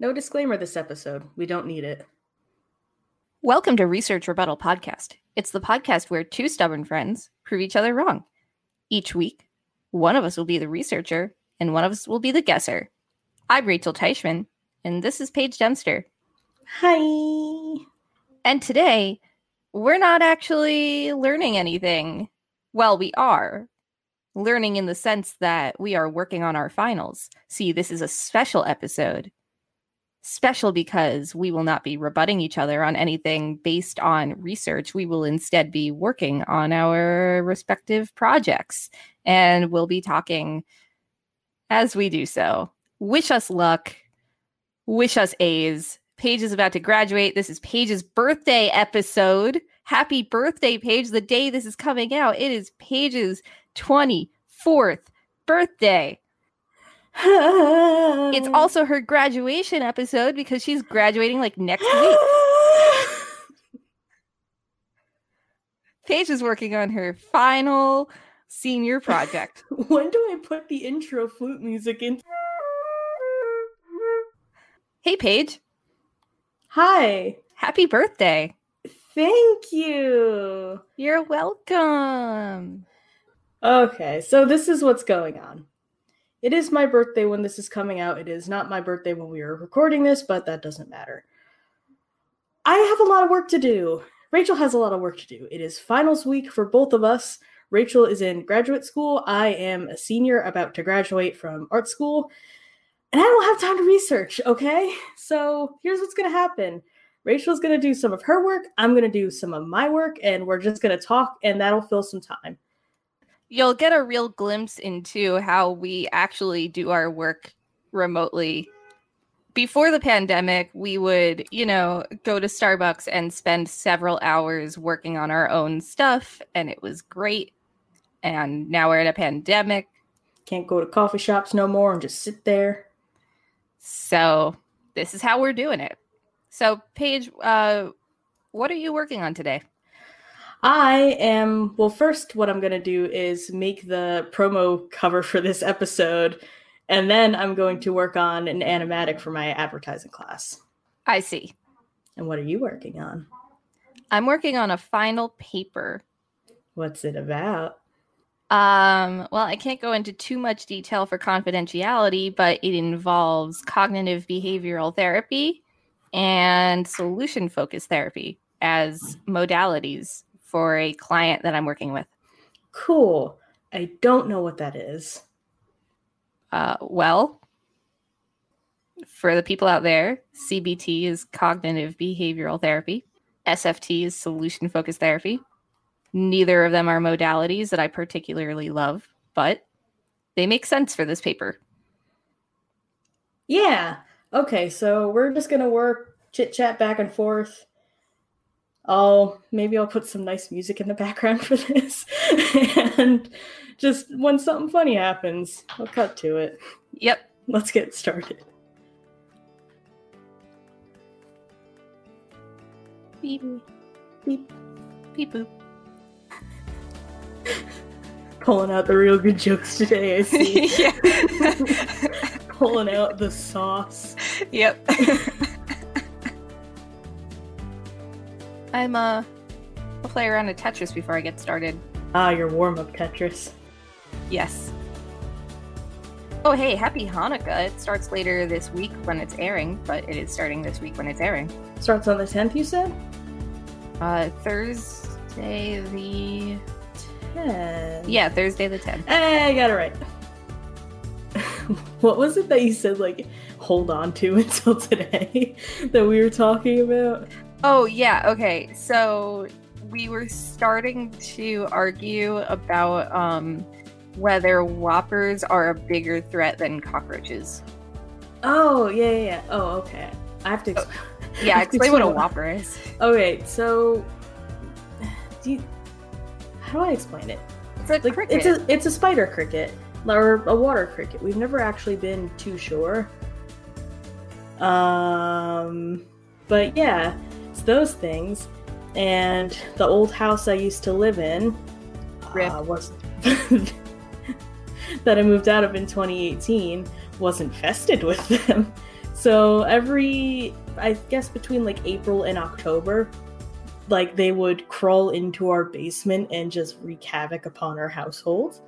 No disclaimer this episode. We don't need it. Welcome to Research Rebuttal Podcast. It's the podcast where two stubborn friends prove each other wrong. Each week, one of us will be the researcher and one of us will be the guesser. I'm Rachel Teichman, and this is Paige Dempster. Hi. And today, we're not actually learning anything. Well, we are learning in the sense that we are working on our finals. See, this is a special episode. Special because we will not be rebutting each other on anything based on research. We will instead be working on our respective projects and we'll be talking as we do so. Wish us luck. Wish us A's. Paige is about to graduate. This is Paige's birthday episode. Happy birthday, Paige. The day this is coming out, it is Paige's 24th birthday. It's also her graduation episode because she's graduating like next week. Paige is working on her final senior project. when do I put the intro flute music in? Hey, Paige. Hi. Happy birthday. Thank you. You're welcome. Okay, so this is what's going on. It is my birthday when this is coming out. It is not my birthday when we are recording this, but that doesn't matter. I have a lot of work to do. Rachel has a lot of work to do. It is finals week for both of us. Rachel is in graduate school. I am a senior about to graduate from art school. And I don't have time to research, okay? So here's what's going to happen Rachel's going to do some of her work. I'm going to do some of my work, and we're just going to talk, and that'll fill some time you'll get a real glimpse into how we actually do our work remotely. Before the pandemic, we would, you know, go to Starbucks and spend several hours working on our own stuff, and it was great. And now we're in a pandemic. Can't go to coffee shops no more and just sit there. So, this is how we're doing it. So, Paige, uh, what are you working on today? I am, well, first, what I'm going to do is make the promo cover for this episode, and then I'm going to work on an animatic for my advertising class. I see. And what are you working on? I'm working on a final paper. What's it about? Um, well, I can't go into too much detail for confidentiality, but it involves cognitive behavioral therapy and solution focused therapy as modalities for a client that I'm working with. Cool. I don't know what that is. Uh, well, for the people out there, CBT is cognitive behavioral therapy, SFT is solution focused therapy. Neither of them are modalities that I particularly love, but they make sense for this paper. Yeah. Okay, so we're just going to work chit chat back and forth I'll maybe I'll put some nice music in the background for this. and just when something funny happens, I'll cut to it. Yep. Let's get started. Beep beep beep boop. Pulling out the real good jokes today, I see. Pulling out the sauce. Yep. I'm uh I'll play around a Tetris before I get started. Ah, your warm-up Tetris. Yes. Oh hey, happy Hanukkah. It starts later this week when it's airing, but it is starting this week when it's airing. Starts on the 10th, you said? Uh Thursday the 10th. Yeah, Thursday the 10th. Hey, I got it right. what was it that you said like hold on to until today that we were talking about? Oh, yeah. Okay. So we were starting to argue about um, whether whoppers are a bigger threat than cockroaches. Oh yeah, yeah. yeah. Oh okay. I have to. Ex- Yeah, explain what a whopper is. Okay, so do you, how do I explain it? It's a Like cricket. it's a it's a spider cricket or a water cricket. We've never actually been too sure. Um, but yeah, it's those things. And the old house I used to live in uh, was that I moved out of in 2018 was infested with them. So every, I guess, between like April and October, like they would crawl into our basement and just wreak havoc upon our household.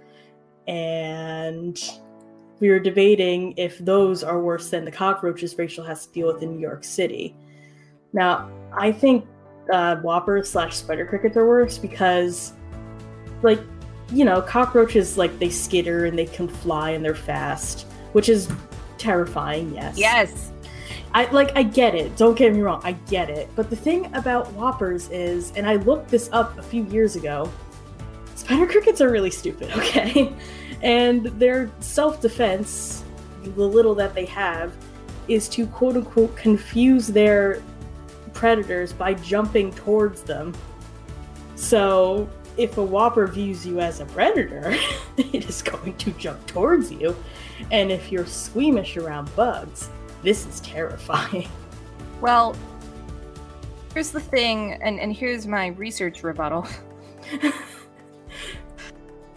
And we were debating if those are worse than the cockroaches Rachel has to deal with in New York City. Now, I think uh, Whoppers slash spider crickets are worse because, like, you know, cockroaches like they skitter and they can fly and they're fast, which is terrifying. Yes. yes. I like I get it. Don't get me wrong, I get it. But the thing about whoppers is, and I looked this up a few years ago, spider crickets are really stupid, okay? And their self-defense, the little that they have, is to quote unquote confuse their predators by jumping towards them. So if a whopper views you as a predator, it is going to jump towards you. And if you're squeamish around bugs, this is terrifying. Well, here's the thing, and, and here's my research rebuttal.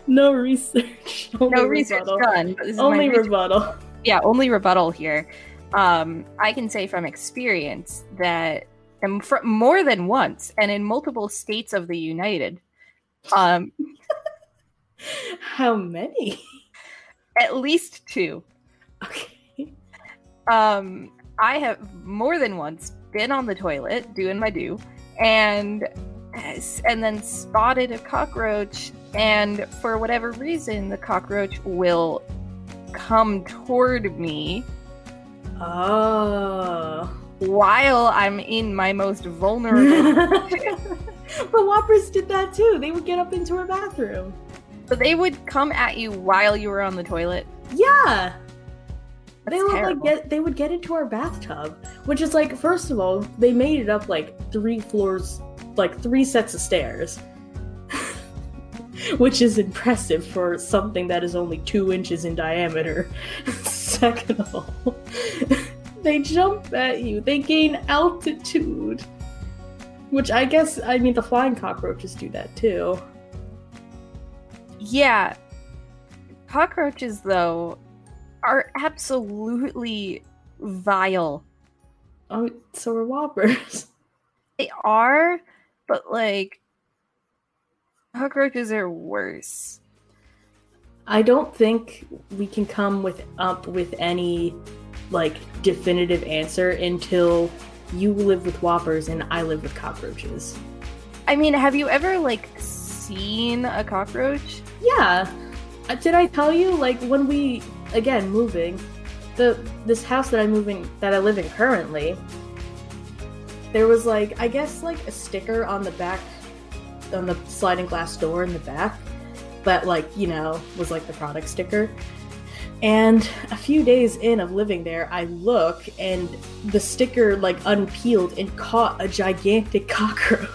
no research. Only No research rebuttal. done. But this is my Only research- rebuttal. yeah, only rebuttal here. Um, I can say from experience that um, fr- more than once, and in multiple states of the United, um, How many? at least two. Okay. Um, I have more than once been on the toilet doing my do, and and then spotted a cockroach, and for whatever reason, the cockroach will come toward me Oh. While I'm in my most vulnerable. but whoppers did that too. They would get up into her bathroom. so they would come at you while you were on the toilet. Yeah. That's they would like get they would get into our bathtub, which is like first of all, they made it up like three floors, like three sets of stairs. which is impressive for something that is only two inches in diameter. Second of all, they jump at you. They gain altitude. Which I guess I mean the flying cockroaches do that too. Yeah. Cockroaches, though, are absolutely vile. Oh, so are whoppers. They are, but like, cockroaches are worse. I don't think we can come with up with any like definitive answer until you live with whoppers and I live with cockroaches. I mean, have you ever like seen a cockroach? Yeah. Uh, Did I tell you like when we again moving the this house that I'm moving that I live in currently there was like I guess like a sticker on the back on the sliding glass door in the back that like, you know, was like the product sticker. And a few days in of living there, I look and the sticker like unpeeled and caught a gigantic cockroach.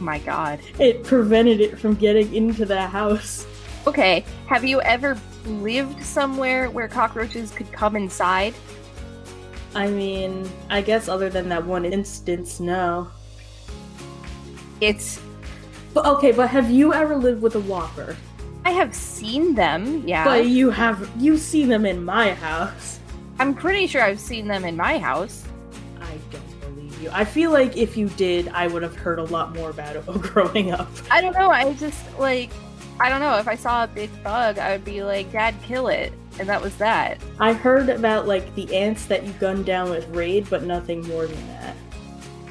My god. It prevented it from getting into the house. Okay, have you ever lived somewhere where cockroaches could come inside? I mean, I guess other than that one instance, no. It's. But okay, but have you ever lived with a whopper? I have seen them, yeah. But you have you seen them in my house. I'm pretty sure I've seen them in my house. I don't believe you. I feel like if you did, I would have heard a lot more about it growing up. I don't know. I just like I don't know. If I saw a big bug, I would be like, "Dad, kill it," and that was that. I heard about like the ants that you gunned down with raid, but nothing more than that.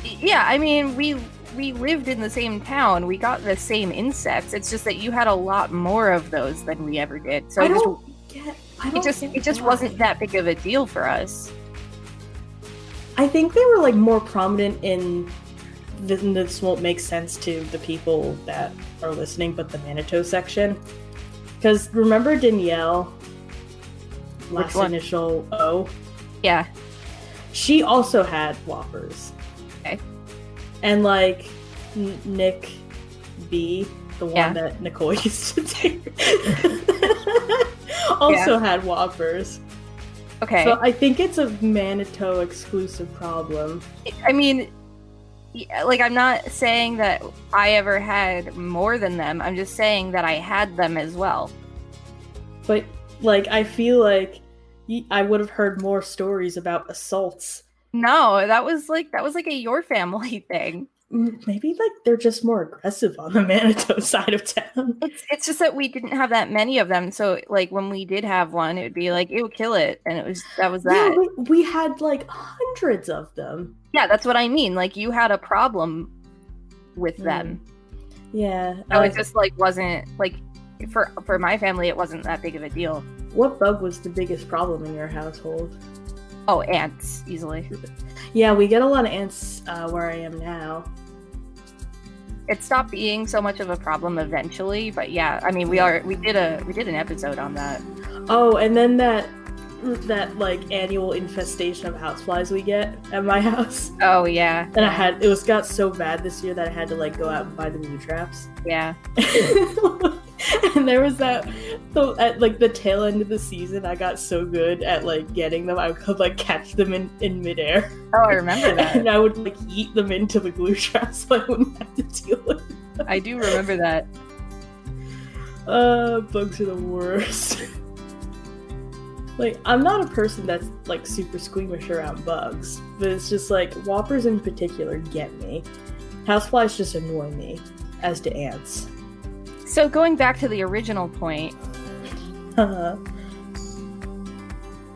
Yeah, I mean, we we lived in the same town. We got the same insects. It's just that you had a lot more of those than we ever did. So I it just, get. I don't it just it just why. wasn't that big of a deal for us. I think they were like more prominent in. th- This won't make sense to the people that are listening, but the Manitou section. Because remember Danielle? Last initial O. Yeah. She also had Whoppers. And like N- Nick B, the one Yeah. that Nicole used to date, also had Whoppers. Okay. So I think it's a Manitou exclusive problem. I mean, like I'm not saying that I ever had more than them. I'm just saying that I had them as well. But like I feel like I would have heard more stories about assaults. No, that was like that was like a your family thing. Mm, Maybe like they're just more aggressive on the Manitou side of town. It's it's just that we didn't have that many of them. So like when we did have one, it would be like it would kill it, and it was that was Yeah, that. we, we had like hundreds of them. Yeah, that's what I mean. Like you had a problem with them. Yeah. So uh, it just like wasn't like for for my family, it wasn't that big of a deal. what bug was the biggest problem in your household? Oh, ants easily. Yeah, we get a lot of ants uh, where I am now. It stopped being so much of a problem eventually, but yeah, I mean we are we did a we did an episode on that. Oh, and then that that like annual infestation of houseflies we get at my house. Oh yeah, And I had it was got so bad this year that I had to like go out and buy the new traps. yeah. and there was that so at like the tail end of the season I got so good at like getting them I could like catch them in, in midair. Oh, I remember that. and I would like eat them into the glue trap so I wouldn't have to deal with them. I do remember that. Uh, bugs are the worst. like, I'm not a person that's like super squeamish around bugs, but it's just like whoppers in particular get me. Houseflies just annoy me, as do ants. So going back to the original point, Uh,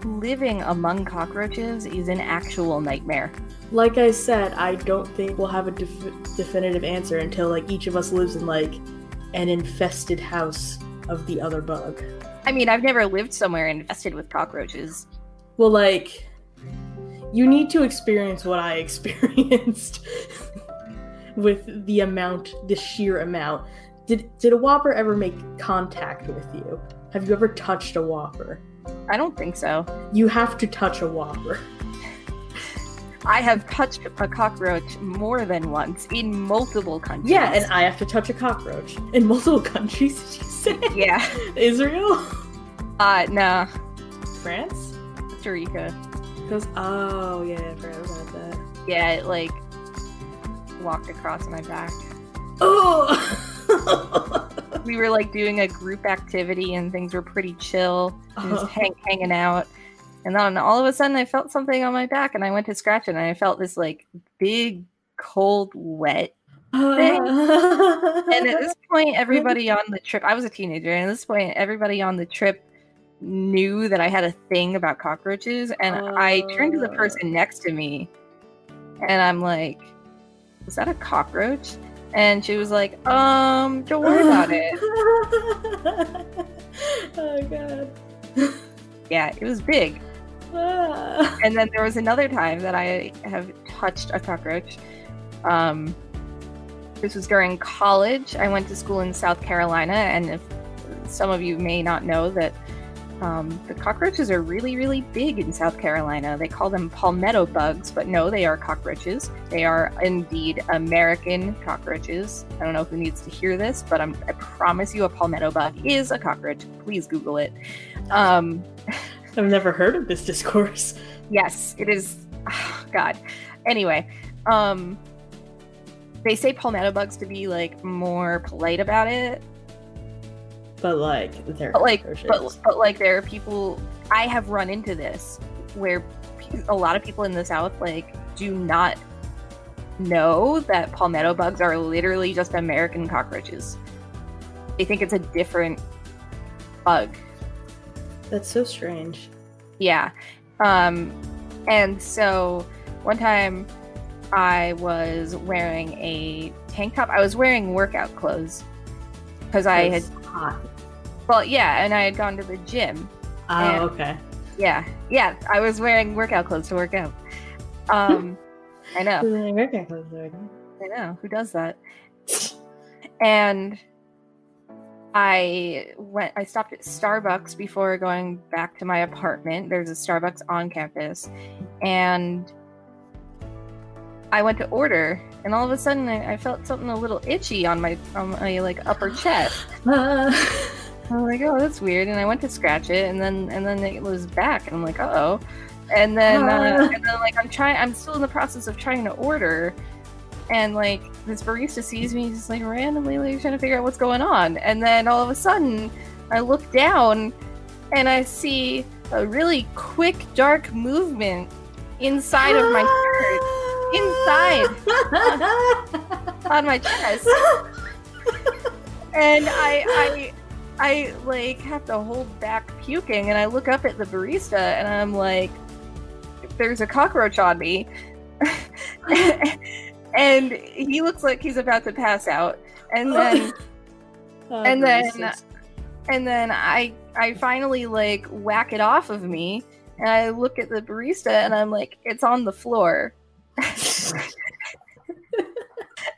living among cockroaches is an actual nightmare. like I said, I don't think we'll have a def- definitive answer until like each of us lives in like an infested house of the other bug. I mean, I've never lived somewhere infested with cockroaches. Well, like, you need to experience what I experienced with the amount, the sheer amount. Did did a whopper ever make contact with you? Have you ever touched a whopper? I don't think so. You have to touch a whopper. I have touched a cockroach more than once in multiple countries. Yeah, and I have to touch a cockroach in multiple countries. Did you say yeah. Israel, Uh, no, France? Costa Rica. Because oh yeah, I forgot about that. Yeah, it like walked across my back. Oh. We were like doing a group activity and things were pretty chill. and Just hang, hanging out. And then all of a sudden I felt something on my back and I went to scratch it and I felt this like big, cold, wet thing. And at this point, everybody on the trip, I was a teenager, and at this point, everybody on the trip knew that I had a thing about cockroaches. And I turned to the Uh. person next to me, and I'm like, "Was that a cockroach?" And she was like, "Um, don't worry about it." oh god. Yeah, it was big. Ah. And then there was another time that I have touched a cockroach. Um, this was during college. I went to school in South Carolina, and if some of you may not know that um, the cockroaches are really, really big in South Carolina. They call them palmetto bugs, but no, they are cockroaches. They are indeed American cockroaches. I don't know who needs to hear this, but I'm, I promise you, a palmetto bug is a cockroach. Please Google it. Um, I've never heard of this discourse. Yes, it is. oh, God. Anyway, um, they say palmetto bugs to be like more polite about it, But like they're but like, but but like there are people. I have run into this where a lot of people in the South like do not know that palmetto bugs are literally just American cockroaches. They think it's a different bug. That's so strange. Yeah. Um, and so one time I was wearing a tank top. I was wearing workout clothes because I had, hot. Well, yeah, and I had gone to the gym. Oh, and- okay. Yeah. Yeah. I was wearing workout clothes to work out. Um, I know. I know. Who does that? And I went I stopped at Starbucks before going back to my apartment. There's a Starbucks on campus. And I went to order and all of a sudden I, I felt something a little itchy on my on my like upper chest. I was like, oh, that's weird. And I went to scratch it, and then and then it was back, and I'm like, oh. And then uh, Ah. and then like I'm trying, I'm still in the process of trying to order, and like this barista sees me just like randomly like trying to figure out what's going on, and then all of a sudden I look down, and I see a really quick dark movement inside of my shirt, inside on my chest. and I I, I, like have to hold back puking, and I look up at the barista, and I'm like, "There's a cockroach on me," and he looks like he's about to pass out, and oh. then, Oh, And then- and then I, I finally like whack it off of me, and I look at the barista, and I'm like, "It's on the floor."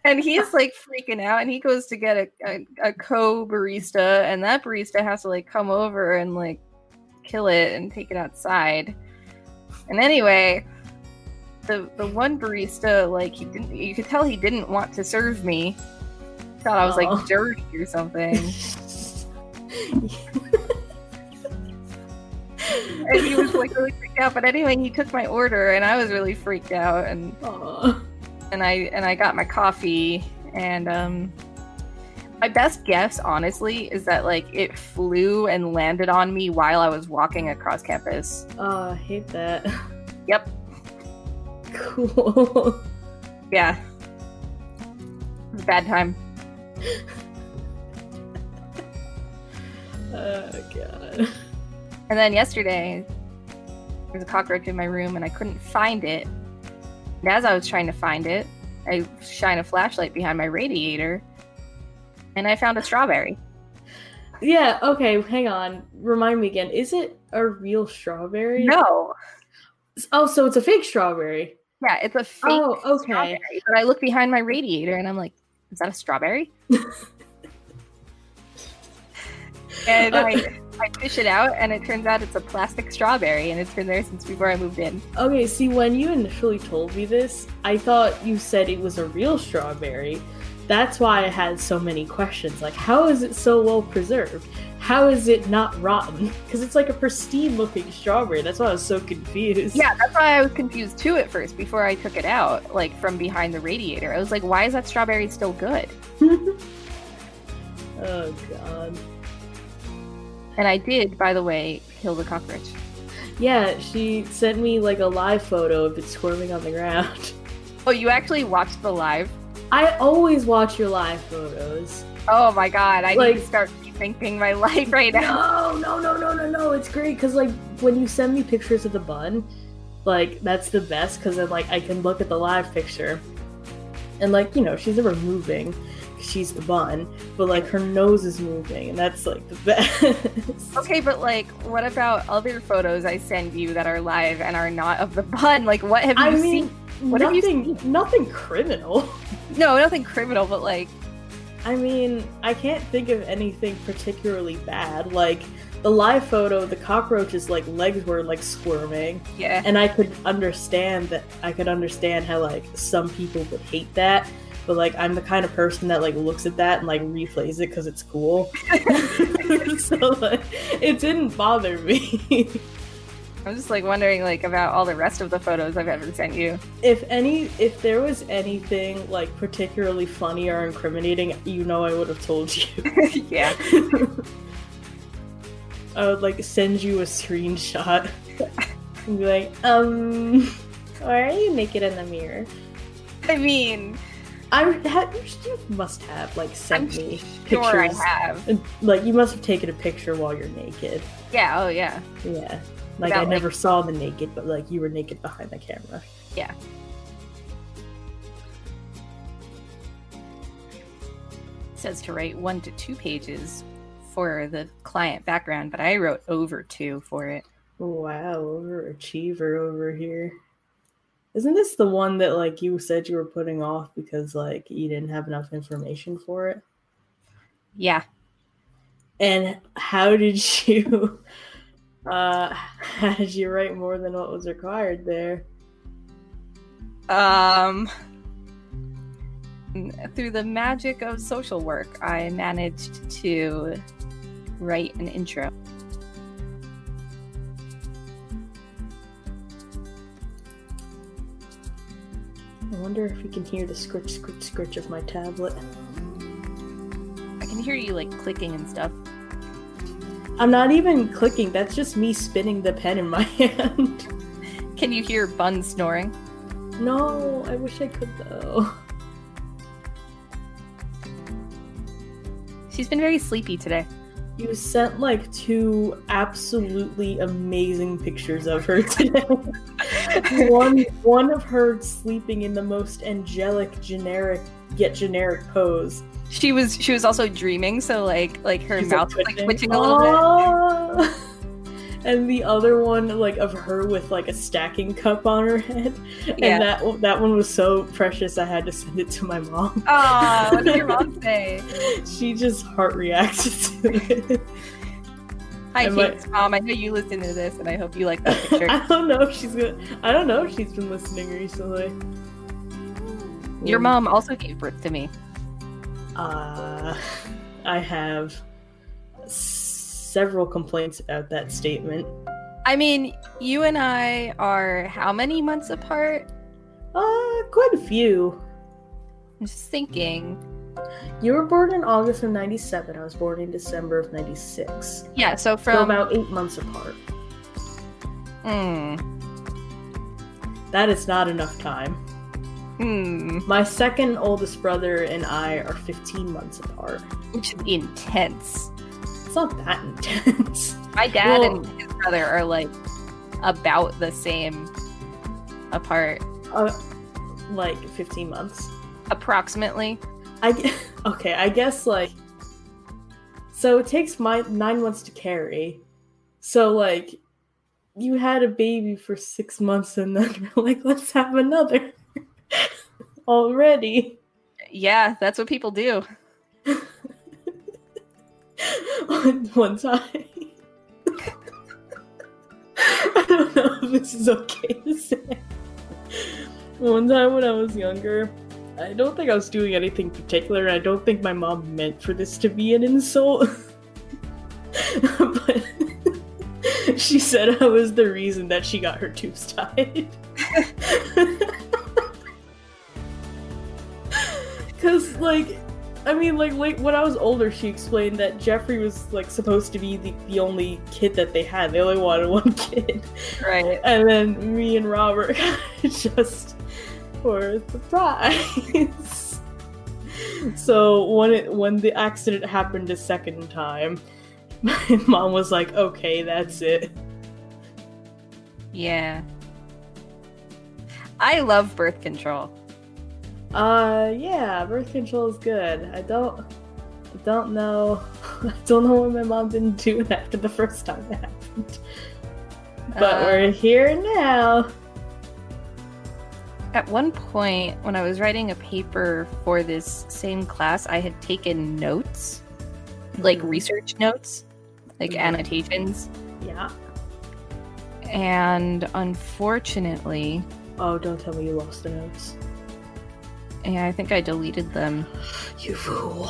And he's like freaking out and he goes to get a, a, a co barista and that barista has to like come over and like kill it and take it outside. And anyway the the one barista like he didn't you could tell he didn't want to serve me. Thought i was like dirty or something. And he was like really freaked out. But anyway he took my order and i was really freaked out and Aw. And I and I got my coffee and um my best guess honestly is that like it flew and landed on me while I was walking across campus. Oh, I hate that. Yep. Cool. Yeah. It was a bad time. Oh god. And then yesterday there was a cockroach in my room and I couldn't find it. And as I was trying to find it, I shine a flashlight behind my radiator and I found a strawberry. Yeah, okay, hang on. Remind me again. Is it a real strawberry? No. Oh, so it's a fake strawberry. Yeah, it's a oh, fake Oh, okay. strawberry. But I look behind my radiator and I'm like, is that a strawberry? and I, I fish it out and it turns out it's a plastic strawberry and it's been there since before I moved in. Okay, see, when you initially told me this, I thought you said it was a real strawberry. That's why I had so many questions. Like, how is it so well preserved? How is it not rotten? Because it's like a pristine looking strawberry. That's why I was so confused. Yeah, that's why I was confused too at first before I took it out, like from behind the radiator. I was like, why is that strawberry still good? oh, God. And I did, by the way, kill the cockroach. Yeah, she sent me like a live photo of it squirming on the ground. Oh, you actually watched the live? I always watch your live photos. Oh my god, I Like- need to start rethinking my life right now. No, no, no, no, no, no. It's great because like when you send me pictures of the bun, like that's the best because then like I can look at the live picture, and like you know she's never moving, she's the bun, but like her nose is moving, and that's like the best. Okay, but like, what about other photos I send you that are live and are not of the bun? Like, what have you I seen? mean, What have you nothing, nothing criminal. No, nothing criminal, but like, I mean, I can't think of anything particularly bad. Like the live photo, the cockroach's like legs were like squirming. yeah. and I could understand that I could understand how like some people would hate that, but like I'm the kind of person that like looks at that and like replays it because it's cool. so like it didn't bother me. I'm just like wondering like about all the rest of the photos I've ever sent you. if any, if there was anything like particularly funny or incriminating, you know I would have told you. yeah. I would like send you a screenshot and be like, um, why are you naked in the mirror? I mean, I ha- you must have like sent I'm me sure I pictures. have. And, like you must have taken a picture while you're naked. Yeah. Oh, yeah. Yeah. Like Without, I like- never saw the naked, but like you were naked behind the camera. Yeah. It says to write one to two pages for the client background, but I wrote over two for it. Wow, overachiever over here. Isn't this the one that like you said you were putting off because like you didn't have enough information for it? Yeah. And how did you uh how did you write more than what was required there? Um, through the magic of social work, I managed to write an intro. I wonder if you can hear the scritch scritch scritch of my tablet. I can hear you like clicking and stuff. I'm not even clicking, that's just me spinning the pen in my hand. Can you hear Bun snoring? No, I wish I could though. She's been very sleepy today. You sent like two absolutely amazing pictures of her today. One one of her sleeping in the most angelic, generic yet generic pose. She was she was also dreaming, so like like her She's, mouth was like twitching a little bit. bit. Ah. And the other one, like of her with like a stacking cup on her head, Yeah. and that that one was so precious. I had to send it to my mom. What did your mom say? she just heart reacted to it. Hi, Am I- Kate's mom. I know you listen to this, and I hope you like that picture. I don't know if she's gonna. I don't know if she's been listening recently. Your mom also gave birth to me. Uh, I have several complaints about that statement. I mean, you and I are how many months apart? Uh, quite a few. I'm just thinking. You were born in August of '97. I was born in December of '96. Yeah, so So from about eight months apart. Hmm. That is not enough time. Hmm. My second oldest brother and I are 15 months apart. Which is intense. It's not that intense. My dad Well- and his brother are like about the same apart, Uh, like 15 months. approximately. I okay, I guess like so it takes my nine months to carry. So like you had a baby for six months and then you're like, let's have another already. Yeah, that's what people do. one, one time. I don't know if this is okay to say. One time when I was younger, I don't think I was doing anything particular. I don't think my mom meant for this to be an insult. but she said I was the reason that she got her tubes tied. Cause like I mean like like when I was older she explained that Jeffrey was like supposed to be the, the only kid that they had. They only wanted one kid. Right. And then me and Robert just were the prize. so when it when the accident happened a second time, my mom was like, "Okay, that's it." Yeah. I love birth control. Uh, yeah, birth control is good. I don't, I don't know, I don't know why my mom didn't do it after the first time it happened. But Uh, we're here now. At one point, when I was writing a paper for this same class, I had taken notes, like Mhm. research notes, like Mhm. annotations. Yeah. And unfortunately, Oh, don't tell me you lost the notes. yeah, I think I deleted them. You fool.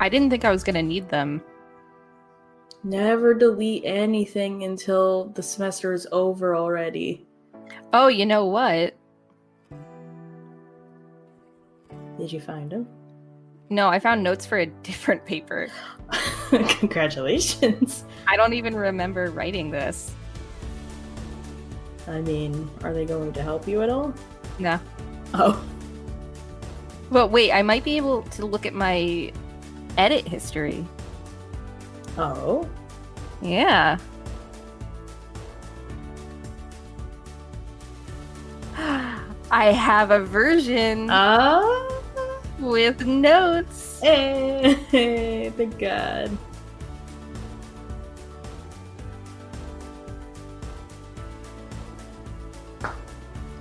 I didn't think I was going to need them. Never delete anything until the semester is over already. Oh, you know what? Did you find them? No, I found notes for a different paper. Congratulations. I don't even remember writing this. I mean, are they going to help you at all? No. Oh. But wait, I might be able to look at my edit history. Oh. Yeah. I have a version Ah. with notes. Hey, thank God.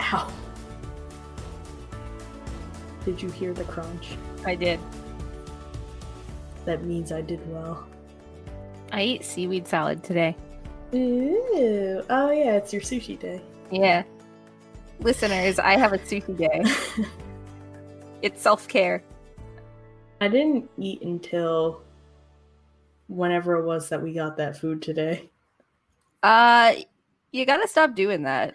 Ow. Did you hear the crunch? I did. That means I did well. I ate seaweed salad today. Ooh. Oh yeah, it's your sushi day. Yeah. Listeners, I have a sushi day. it's self care. I didn't eat until whenever it was that we got that food today. Uh, you gotta stop doing that.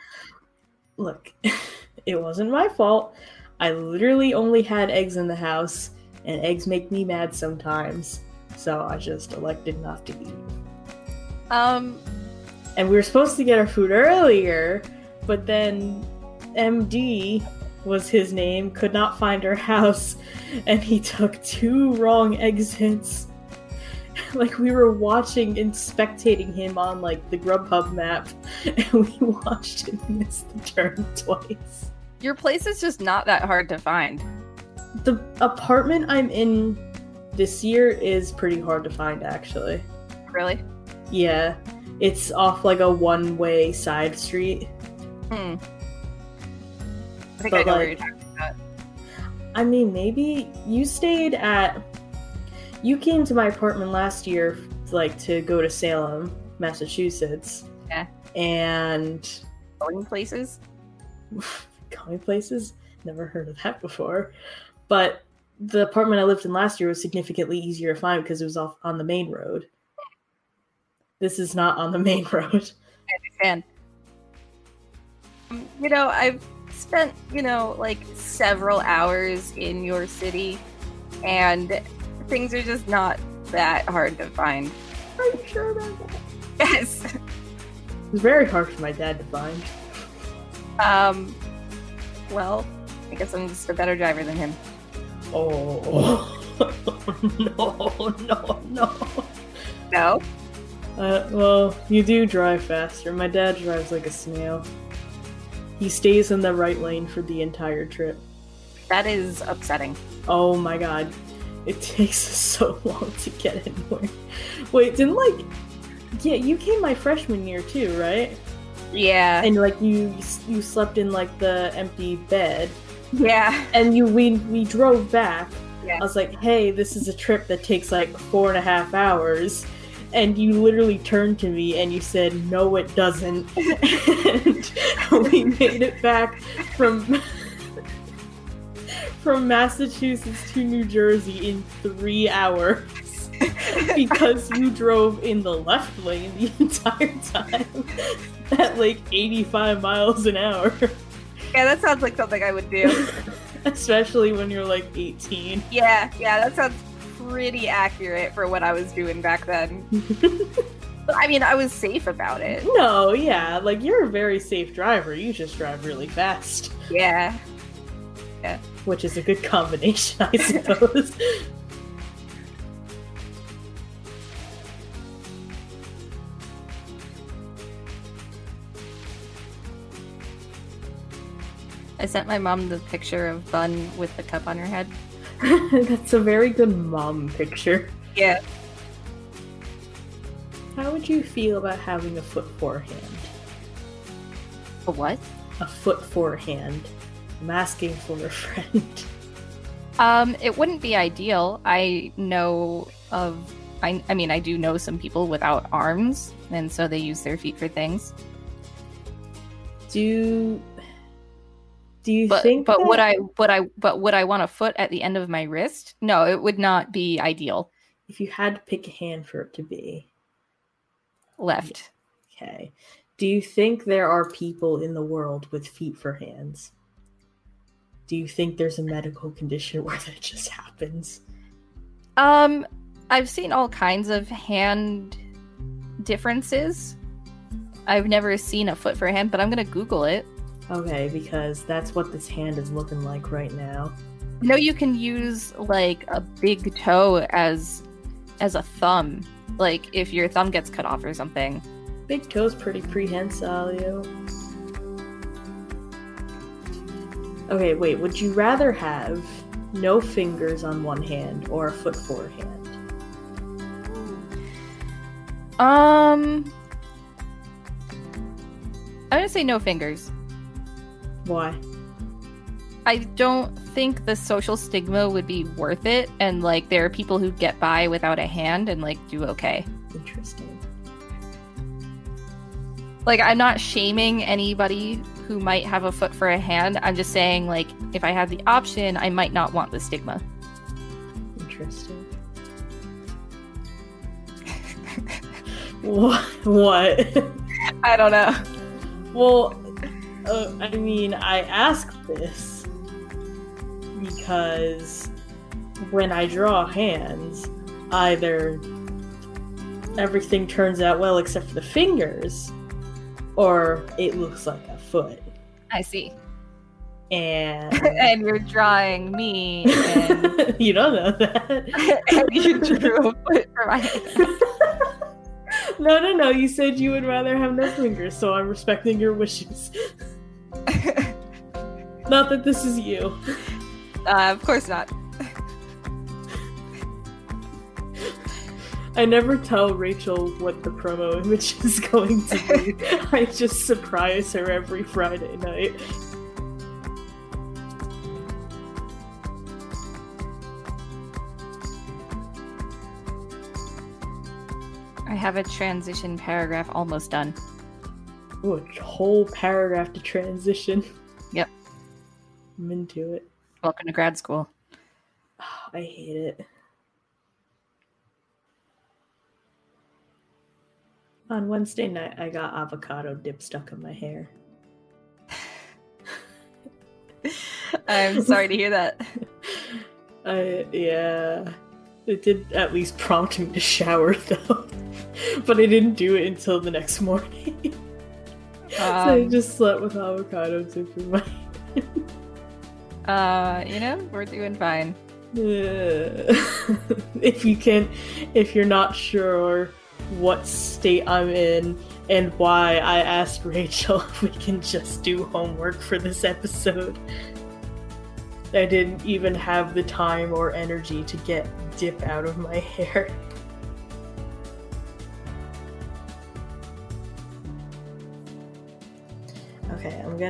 Look, it wasn't my fault. I literally only had eggs in the house, and eggs make me mad sometimes. So I just elected not to eat. Um, And we were supposed to get our food earlier, but then MD was his name, could not find our house, and he took two wrong exits. like we were watching and spectating him on like the Grubhub map, and we watched him miss the turn twice. your place is just not that hard to find. The apartment I'm in this year is pretty hard to find, actually. Really? Yeah, it's off like a one way side street. Hmm. I think But, I know where like- you're talking about. I mean, maybe you stayed at. You came to my apartment last year, like to go to Salem, Massachusetts. Yeah. And Going places? going places? Never heard of that before. But the apartment I lived in last year was significantly easier to find because it was off on the main road. This is not on the main road. understand. Um, You know, I've spent, you know, like several hours in your city, and things are just not that hard to find. Are you sure about that? Yes. It was very hard for my dad to find. Um, well, I guess I'm just a better driver than him. Oh. no, no, no. No? Uh, well, you do drive faster. My dad drives like a snail. He stays in the right lane for the entire trip. That is upsetting. Oh my god. It takes us so long to get anywhere. Wait, didn't like. Yeah, you came my freshman year too, right? Yeah. And like you you slept in like the empty bed. Yeah. And you we we drove back. Yeah. I was like, hey, this is a trip that takes like four and a half hours. And you literally turned to me and you said, no, it doesn't. and we made it back from from Massachusetts to New Jersey in three hours because you drove in the left lane the entire time at like 85 miles an hour, Yeah, that sounds like something I would do. especially when you're like 18. yeah, yeah, that sounds pretty accurate for what I was doing back then. But I mean, I was safe about it. No, yeah, like you're a very safe driver. You just drive really fast, Yeah. which is a good combination, I suppose. I sent my mom the picture of Bun with the cup on her head. That's a very good mom picture. Yeah. How would you feel about having a foot forehand? A what? A foot forehand. I'm asking for a friend. Um, it wouldn't be ideal. I know of I I mean I do know some people without arms and so they use their feet for things. Do do you But think but would I would I but would I want a foot at the end of my wrist? No, it would not be ideal. if you had to pick a hand for it to be, Left. okay. Do you think there are people in the world with feet for hands? Do you think there's a medical condition where that just happens? Um I've seen all kinds of hand differences. I've never seen a foot for a hand, but I'm gonna Google it. Okay, because that's what this hand is looking like right now. No, you can use like a big toe as as a thumb. Like if your thumb gets cut off or something. Big toe's pretty prehensile, yo. Okay, wait, would you rather have no fingers on one hand or a foot for hand? Um I'm gonna say no fingers. Why? I don't think the social stigma would be worth it, and like there are people who get by without a hand and like do okay. Interesting. Like I'm not shaming anybody who might have a foot for a hand. I'm just saying like if I had the option, I might not want the stigma. Interesting. what? What? I don't know. Well, uh, I mean, I ask this because when I draw hands, either everything turns out well except for the fingers, or it looks like a foot. I see. And and you're drawing me, and, you don't know that. and you drew a foot for my no, no, no. You said you would rather have no fingers, so I'm respecting your wishes. Not that this is you. Uh, of course not. I never tell Rachel what the promo image is going to be. I just surprise her every Friday night. I have a transition paragraph almost done. Ooh, a whole paragraph to transition. Yep. I'm into it. Welcome to grad school. I hate it. On Wednesday night, I got avocado dip stuck in my hair. I'm sorry to hear that. I yeah. It did at least prompt me to shower though. but I didn't do it until the next morning. So I Um, just slept with avocado dip in my uh, you know, we're doing fine. Uh, if you can if you're not sure what state I'm in and why I asked Rachel if we can just do homework for this episode. I didn't even have the time or energy to get dip out of my hair.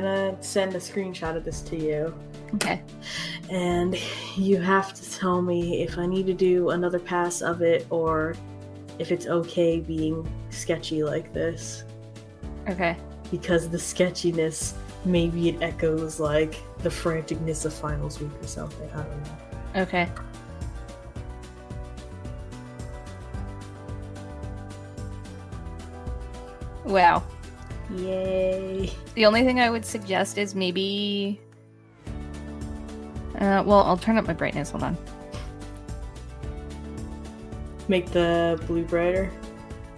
Gonna send a screenshot of this to you Okay. and you have to tell me if I need to do another pass of it or if it's okay being sketchy like this. Okay. Because the sketchiness, maybe it echoes like the franticness of finals week or something. I don't know. Okay. Wow. Yay. The only thing I would suggest is maybe. Uh, well, I'll turn up my brightness. Hold on. Make the blue brighter.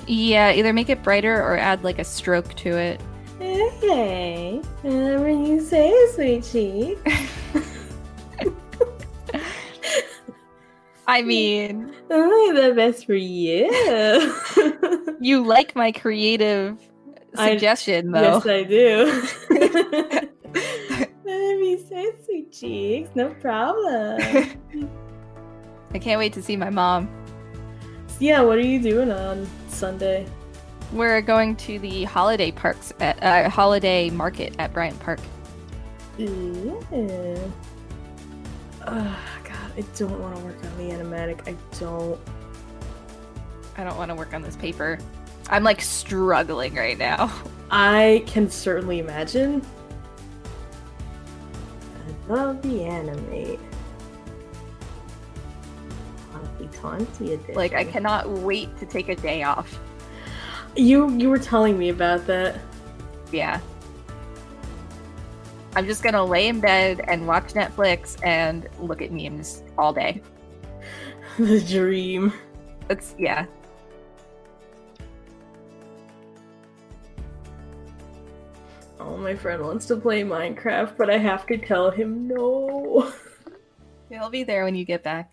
Yeah, either make it brighter or add like a stroke to it. Okay. Whatever you say, sweet cheek. I mean, Only the best for you. you like my creative I- suggestion, though. Yes, I do. Let me say sweet cheeks, no problem. I can't wait to see my mom. yeah, what are you doing on Sunday? We're going to the holiday parks at uh, holiday market at Bryant Park. Yeah. Oh, God, I don't want to work on the animatic. I don't. I don't want to work on this paper. I'm like struggling right now. I can certainly imagine. I love the anime. Happy 20 edition. Like I cannot wait to take a day off. You you were telling me about that. Yeah. I'm just gonna lay in bed and watch Netflix and look at memes all day. the dream. It's yeah. Oh, my friend wants to play Minecraft, but I have to tell him no. He'll be there when you get back.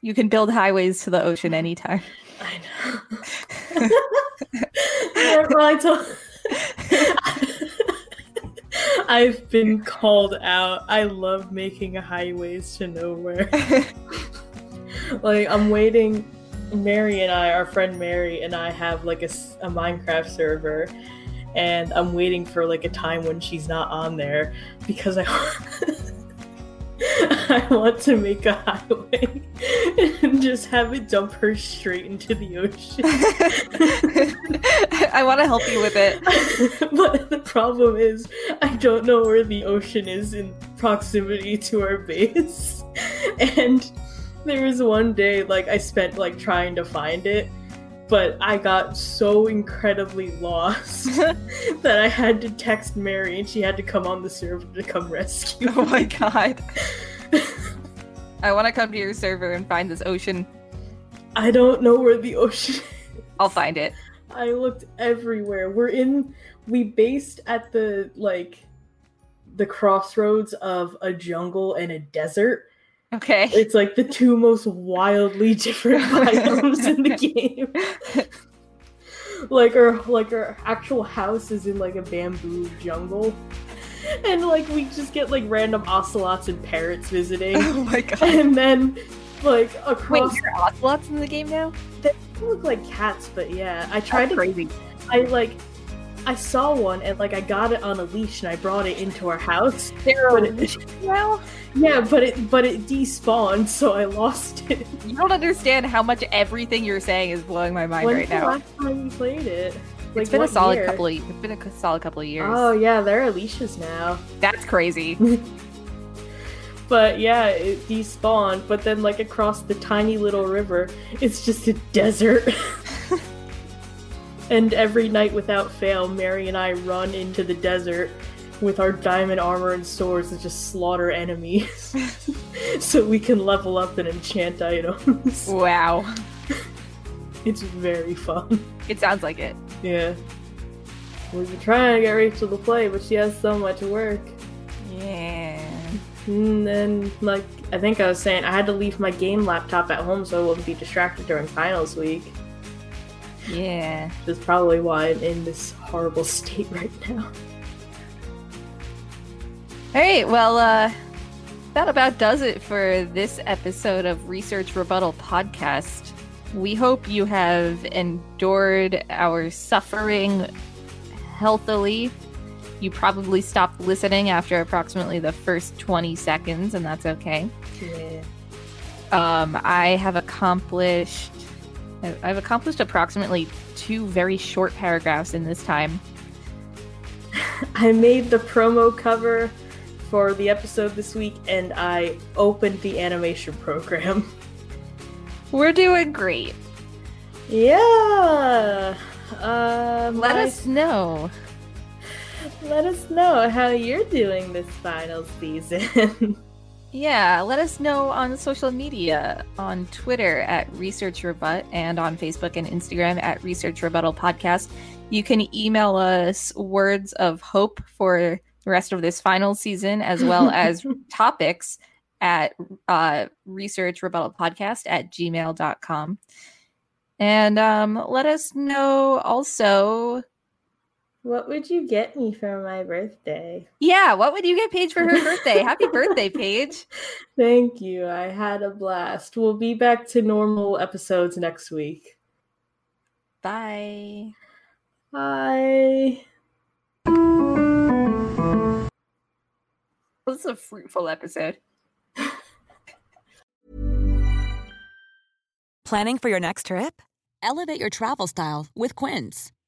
You can build highways to the ocean anytime. I know. Yeah, well, I told. I've been called out. I love making highways to nowhere. like I'm waiting. Mary and I, our friend Mary and I, have like a Minecraft server, and I'm waiting for like a time when she's not on there because I. I want to make a highway and just have it dump her straight into the ocean. I want to help you with it. but the problem is, I don't know where the ocean is in proximity to our base. And there was one day, like, I spent, like, trying to find it but I got so incredibly lost that I had to text Mary and she had to come on the server to come rescue. Oh my god. I want to come to your server and find this ocean. I don't know where the ocean is. I'll find it. I looked everywhere. We're in we based at the like the crossroads of a jungle and a desert Okay. It's like the two most wildly different biomes in the game. like our like our actual house is in like a bamboo jungle. And like we just get like random ocelots and parrots visiting. Oh my god. And then like Wait, across there are ocelots in the game now? they look like cats, but yeah. I tried That's to crazy. I like I saw one and like I got it on a leash and I brought it into our house. There are now? Yeah, but it but it despawned, so I lost it. You don't understand how much everything you're saying is blowing my mind When's right the now. last time you played it? Like, it's been a solid year? couple of it's been a solid couple of years. Oh yeah, there are leashes now. That's crazy. But yeah, it despawned. But then, like across the tiny little river, it's just a desert. and every night, without fail, Mary and I run into the desert with our diamond armor and swords and just slaughter enemies, so we can level up and enchant items. wow. it's very fun. It sounds like it. Yeah. We've been trying to get Rachel to play, but she has so much work. Yeah. And then, like, I think I was saying, I had to leave my game laptop at home so I wouldn't be distracted during finals week. Yeah. Which is probably why I'm in this horrible state right now. All right. Well, uh, that about does it for this episode of Research Rebuttal Podcast. We hope you have endured our suffering healthily. You probably stopped listening after approximately the first 20 seconds, and that's okay. Yeah. Um, I have accomplished. I've accomplished approximately two very short paragraphs in this time. I made the promo cover for the episode this week and I opened the animation program. We're doing great. Yeah. Uh, Let us know. let us know how you're doing this final season. Yeah, let us know on social media on Twitter at Research Rebut and on Facebook and Instagram at Research Rebuttal Podcast. You can email us words of hope for the rest of this final season, as well as topics at uh, Research Rebuttal Podcast at gmail.com. And um, let us know also, what would you get me for my birthday? yeah, what would you get Paige for her birthday? Happy birthday, Paige. Thank you. I had a blast. We'll be back to normal episodes next week. Bye. Bye. This is a fruitful episode. Planning for your next trip? Elevate your travel style with Quince.